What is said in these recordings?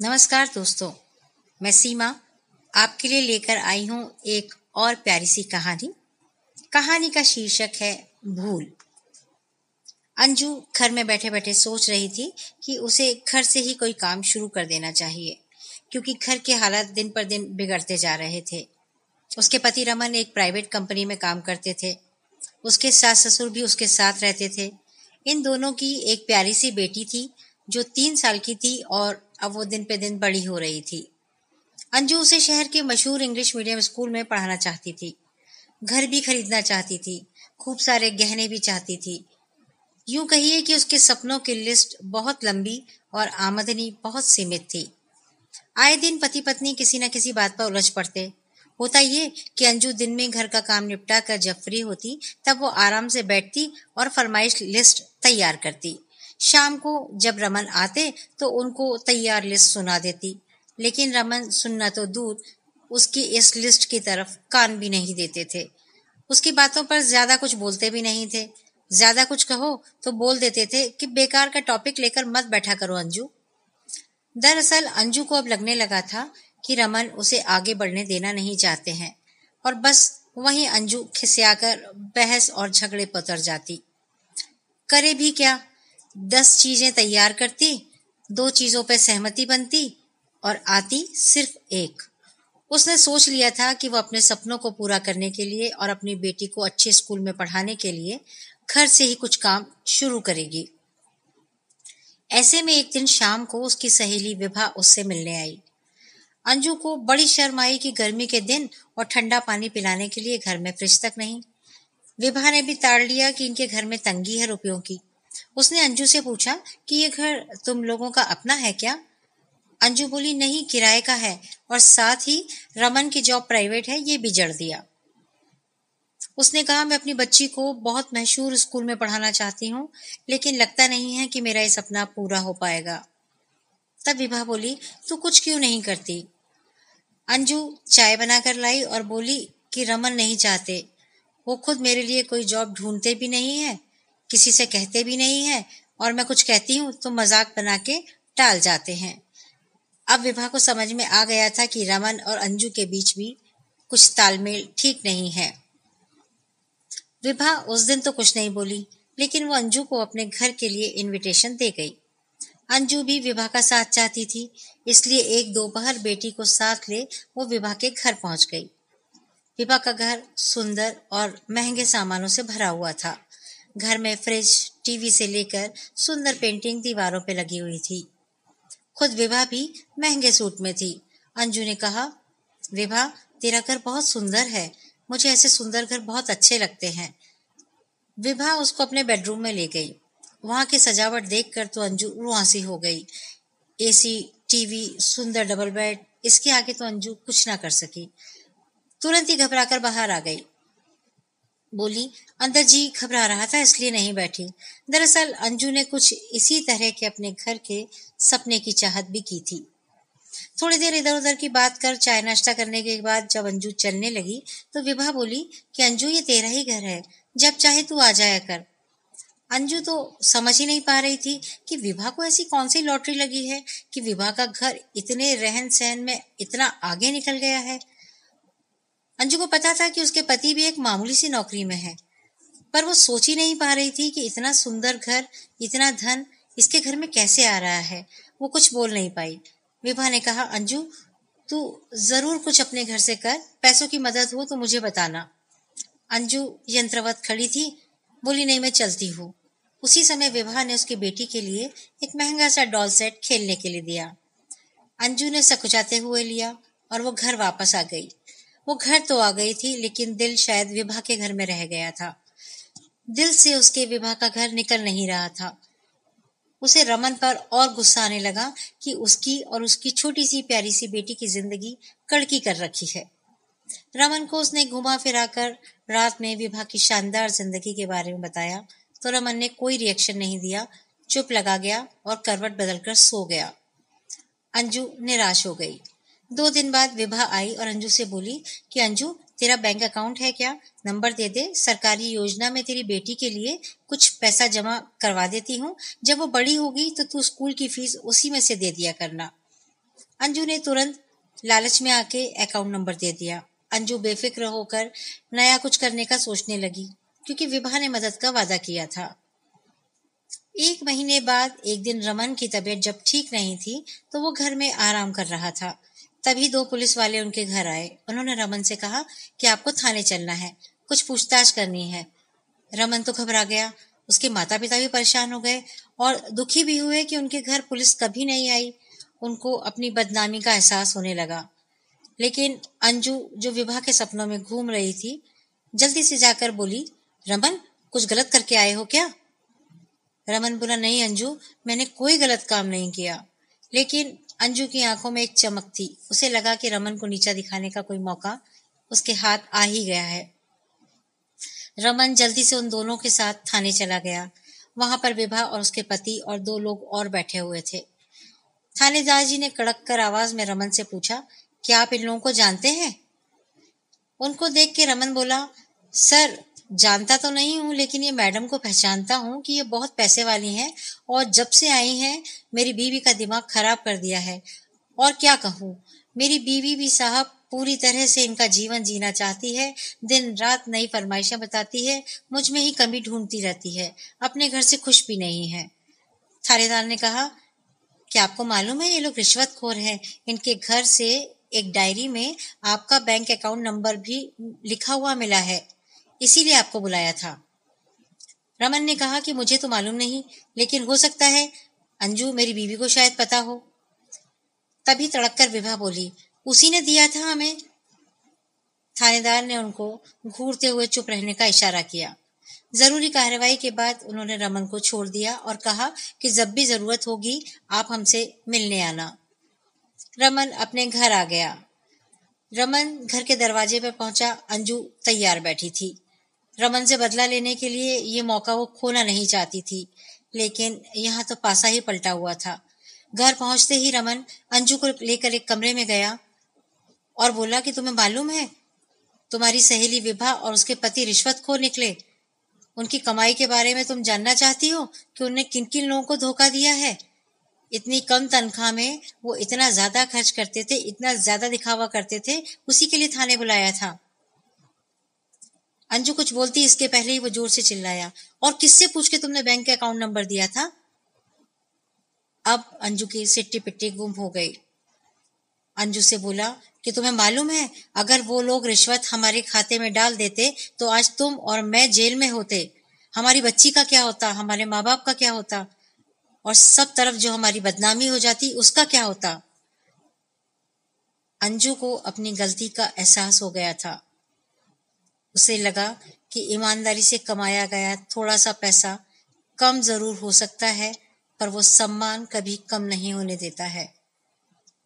नमस्कार दोस्तों, मैं सीमा आपके लिए लेकर आई हूँ एक और प्यारी सी कहानी। कहानी का शीर्षक है भूल। अंजू घर में बैठे बैठे सोच रही थी कि उसे घर से ही कोई काम शुरू कर देना चाहिए, क्योंकि घर के हालात दिन पर दिन बिगड़ते जा रहे थे। उसके पति रमन एक प्राइवेट कंपनी में काम करते थे। उसके सास ससुर भी उसके साथ रहते थे। इन दोनों की एक प्यारी सी बेटी थी, जो तीन साल की थी और अब वो दिन पे दिन बड़ी हो रही थी। अंजू उसे शहर के मशहूर इंग्लिश मीडियम स्कूल में पढ़ाना चाहती थी। घर भी खरीदना चाहती थी। खूब सारे गहने भी चाहती थी। यूँ कहिए कि उसके सपनों की लिस्ट बहुत लंबी और आमदनी बहुत सीमित थी। आए दिन पति पत्नी किसी न किसी बात पर उलझ पड़ते। होता ये कि अंजू दिन में घर का काम निपटा कर जब फ्री होती, तब वो आराम से बैठती और फरमाइश लिस्ट तैयार करती। शाम को जब रमन आते तो उनको तैयार लिस्ट सुना देती। लेकिन रमन सुनना तो दूर, उसकी इस लिस्ट की तरफ़ कान भी नहीं देते थे। उसकी बातों पर ज़्यादा कुछ बोलते भी नहीं थे। ज़्यादा कुछ कहो तो बोल देते थे कि बेकार का टॉपिक लेकर मत बैठा करो अंजू। दरअसल अंजू को अब लगने लगा था कि रमन उसे आगे बढ़ने देना नहीं चाहते हैं। और बस वहीं अंजू खिसियाकर, बहस और झगड़े पर उतर जाती। करे भी क्या? दस चीज़ें तैयार करती, दो चीज़ों पर सहमति बनती और आती सिर्फ़ एक। उसने सोच लिया था कि वो अपने सपनों को पूरा करने के लिए और अपनी बेटी को अच्छे स्कूल में पढ़ाने के लिए घर से ही कुछ काम शुरू करेगी। ऐसे में एक दिन शाम को उसकी सहेली विभा उससे मिलने आई। अंजू को बड़ी शर्म आई कि गर्मी के दिन और ठंडा पानी पिलाने के लिए घर में फ्रिज तक नहीं। विभा ने भी ताड़ लिया कि इनके घर में तंगी है रुपयों की। उसने अंजू से पूछा, कि ये घर तुम लोगों का अपना है क्या? अंजू बोली, नहीं, किराए का है और साथ ही रमन की जॉब प्राइवेट है, ये भी जड़ दिया। उसने कहा, मैं अपनी बच्ची को बहुत मशहूर स्कूल में पढ़ाना चाहती हूँ, लेकिन लगता नहीं है कि मेरा ये सपना पूरा हो पाएगा। तब विभा बोली, तू कुछ क्यों नहीं करती? अंजू चाय बनाकर लाई और बोली, कि रमन नहीं चाहते। वो खुद मेरे लिए कोई जॉब ढूंढते भी नहीं है किसी से कहते भी नहीं है और मैं कुछ कहती हूँ तो मज़ाक बना के टाल जाते हैं। अब विभा को समझ में आ गया था कि रमन और अंजू के बीच भी कुछ तालमेल ठीक नहीं है। विभा उस दिन तो कुछ नहीं बोली, लेकिन वो अंजू को अपने घर के लिए इनविटेशन दे गई। अंजू भी विभा का साथ चाहती थी, इसलिए एक दोपहर बेटी को साथ ले वो विभा के घर पहुँच गई। विभा का घर सुंदर और महँगे सामानों से भरा हुआ था। घर में फ्रिज टीवी से लेकर सुंदर पेंटिंग दीवारों पे लगी हुई थी। खुद विभा भी महँगे सूट में थी। अंजू ने कहा, विभा, तेरा घर बहुत सुंदर है। मुझे ऐसे सुंदर घर बहुत अच्छे लगते हैं। विभा उसको अपने बेडरूम में ले गई। वहाँ की सजावट देखकर तो अंजू रुआसी हो गई। एसी टीवी सुंदर डबल बेड इसके आगे तो अंजू कुछ ना कर सकी। तुरंत ही घबराकर बाहर आ गई। बोली, अंदर जी, घबरा रहा था, इसलिए नहीं बैठी। दरअसल अंजू ने कुछ इसी तरह के अपने घर के सपने की चाहत भी की थी। थोड़ी देर इधर उधर की बात कर, चाय नाश्ता करने के बाद जब अंजू चलने लगी तो विभा बोली, कि अंजू, ये तेरा ही घर है। जब चाहे तू आ जाया कर। अंजू तो समझ ही नहीं पा रही थी कि विभा को ऐसी कौन सी लॉटरी लगी है, कि विभा का घर इतने रहन सहन में इतना आगे निकल गया है। अंजू को पता था कि उसके पति भी एक मामूली सी नौकरी में है, पर वो सोच ही नहीं पा रही थी कि इतना सुंदर घर, इतना धन इसके घर में कैसे आ रहा है, वो कुछ बोल नहीं पाई। विभा ने कहा, अंजू, तू ज़रूर कुछ अपने घर से कर, पैसों की मदद हो तो मुझे बताना। अंजू यंत्रवत खड़ी थी, बोली, नहीं, मैं चलती हूँ। उसी समय विभा ने उसकी बेटी के लिए एक महँगा सा डॉल सेट खेलने के लिए दिया। अंजू ने सकुचाते हुए लिया और वो घर वापस आ गई। वो घर तो आ गई थी, लेकिन दिल शायद विभा के घर में रह गया था। दिल से उसके विभा का घर निकल नहीं रहा था। उसे रमन पर और गुस्सा आने लगा कि उसकी और उसकी छोटी सी प्यारी सी बेटी की ज़िंदगी कड़की कर रखी है। रमन को उसने घुमा फिराकर रात में विभा की शानदार ज़िंदगी के बारे में बताया तो रमन ने कोई रिएक्शन नहीं दिया, चुप लगा गया और करवट बदलकर सो गया। अंजू निराश हो गई। दो दिन बाद विभा आई और अंजू से बोली कि, अंजू, तेरा बैंक अकाउंट है क्या? नंबर दे दे। सरकारी योजना में तेरी बेटी के लिए कुछ पैसा जमा करवा देती हूँ। जब वो बड़ी होगी तो तू स्कूल की फ़ीस उसी में से दे दिया करना अंजू ने तुरंत लालच में आके अकाउंट नंबर दे दिया। अंजू बेफिक्र होकर नया कुछ करने का सोचने लगी, क्योंकि विभा ने मदद का वादा किया था। एक महीने बाद एक दिन रमन की तबीयत जब ठीक नहीं थी तो वो घर में आराम कर रहा था। तभी दो पुलिस वाले उनके घर आए। उन्होंने रमन से कहा कि आपको थाने चलना है, कुछ पूछताछ करनी है। रमन तो घबरा गया। उसके माता पिता भी परेशान हो गए और दुखी भी हुए कि उनके घर पुलिस कभी नहीं आई। उनको अपनी बदनामी का एहसास होने लगा। लेकिन अंजू जो विवाह के सपनों में घूम रही थी, जल्दी से जाकर बोली, रमन, कुछ गलत करके आए हो क्या? रमन बोला, नहीं अंजू, मैंने कोई गलत काम नहीं किया। लेकिन अंजू की आँखों में एक चमक थी। उसे लगा कि रमन को नीचा दिखाने का कोई मौका उसके हाथ आ ही गया है। रमन जल्दी से उन दोनों के साथ थाने चला गया। वहाँ पर विभा और उसके पति और दो लोग और बैठे हुए थे। थानेदार जी ने कड़क कर आवाज़ में रमन से पूछा, क्या आप इन लोगों को जानते हैं? उनको देख के रमन बोला, सर जानता तो नहीं हूँ, लेकिन ये मैडम को पहचानता हूँ कि ये बहुत पैसे वाली हैं और जब से आई हैं, मेरी बीवी का दिमाग खराब कर दिया है। और क्या कहूँ, मेरी बीवी भी साहब पूरी तरह से इनका जीवन जीना चाहती है, दिन रात नई फरमाइशें बताती है, मुझमें ही कमी ढूंढती रहती है, अपने घर से खुश भी नहीं है। थानेदार ने कहा, क्या आपको मालूम है ये लोग रिश्वत खोर हैं? इनके घर से एक डायरी में आपका बैंक अकाउंट नंबर भी लिखा हुआ मिला है। इसीलिए आपको बुलाया था। रमन ने कहा कि मुझे तो मालूम नहीं, लेकिन हो सकता है अंजू मेरी बीवी को शायद पता हो। तभी तड़क कर विभा बोली, उसी ने दिया था हमें? थानेदार ने उनको घूरते हुए चुप रहने का इशारा किया। ज़रूरी कार्रवाई के बाद उन्होंने रमन को छोड़ दिया और कहा कि जब भी ज़रूरत होगी, आप हमसे मिलने आना। रमन अपने घर आ गया। रमन घर के दरवाजे पर पहुँचा, अंजू तैयार बैठी थी। रमन से बदला लेने के लिए ये मौका वो खोना नहीं चाहती थी, लेकिन यहाँ तो पासा ही पलटा हुआ था। घर पहुँचते ही रमन अंजू को लेकर एक कमरे में गया और बोला कि, तुम्हें मालूम है, तुम्हारी सहेली विभा और उसके पति रिश्वत खो निकले। उनकी कमाई के बारे में तुम जानना चाहती हो कि उन्हें किन किन लोगों को धोखा दिया है? इतनी कम तनख्वाह में वो इतना ज़्यादा खर्च करते थे, इतना ज़्यादा दिखावा करते थे, उसी के लिए थाने बुलाया था। अंजू कुछ बोलती इसके पहले ही वो ज़ोर से चिल्लाया। और किससे पूछ के तुमने बैंक के अकाउंट नंबर दिया था? अब अंजू की सिट्टी पिट्टी गुम हो गई। अंजू से बोला, कि तुम्हें मालूम है, अगर वो लोग रिश्वत हमारे खाते में डाल देते तो आज तुम और मैं जेल में होते। हमारी बच्ची का क्या होता? हमारे माँ बाप का क्या होता? और सब तरफ़ जो हमारी बदनामी हो जाती, उसका क्या होता? अंजू को अपनी गलती का एहसास हो गया था। उसे लगा कि ईमानदारी से कमाया गया थोड़ा सा पैसा कम ज़रूर हो सकता है, पर वो सम्मान कभी कम नहीं होने देता है।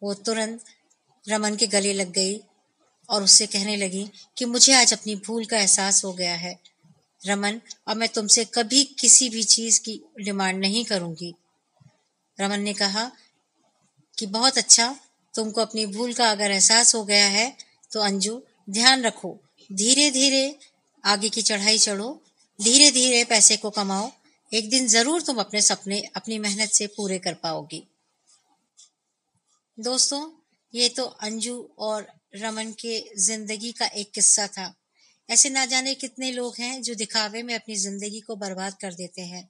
वो तुरंत रमन के गले लग गई और उससे कहने लगी कि मुझे आज अपनी भूल का एहसास हो गया है। रमन, अब मैं तुमसे कभी किसी भी चीज़ की डिमांड नहीं करूँगी। रमन ने कहा कि बहुत अच्छा तुमको अपनी भूल का अगर एहसास हो गया है तो अंजू, ध्यान रखो। धीरे धीरे आगे की चढ़ाई चढ़ो धीरे धीरे पैसे को कमाओ। एक दिन ज़रूर तुम अपने सपने, अपनी मेहनत से पूरे कर पाओगी। दोस्तों, ये तो अंजू और रमन के ज़िंदगी का एक किस्सा था। ऐसे ना जाने कितने लोग हैं जो दिखावे में अपनी ज़िंदगी को बर्बाद कर देते हैं।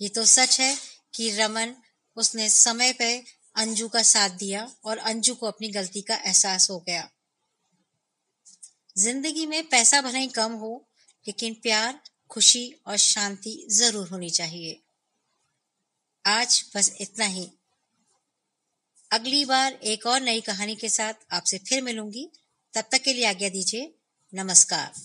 ये तो सच है कि रमन, उसने समय पे अंजू का साथ दिया और अंजू को अपनी गलती का एहसास हो गया। ज़िंदगी में पैसा भले ही कम हो, लेकिन प्यार, खुशी और शांति ज़रूर होनी चाहिए। आज बस इतना ही। अगली बार एक और नई कहानी के साथ आपसे फिर मिलूँगी। तब तक के लिए आज्ञा दीजिए, नमस्कार।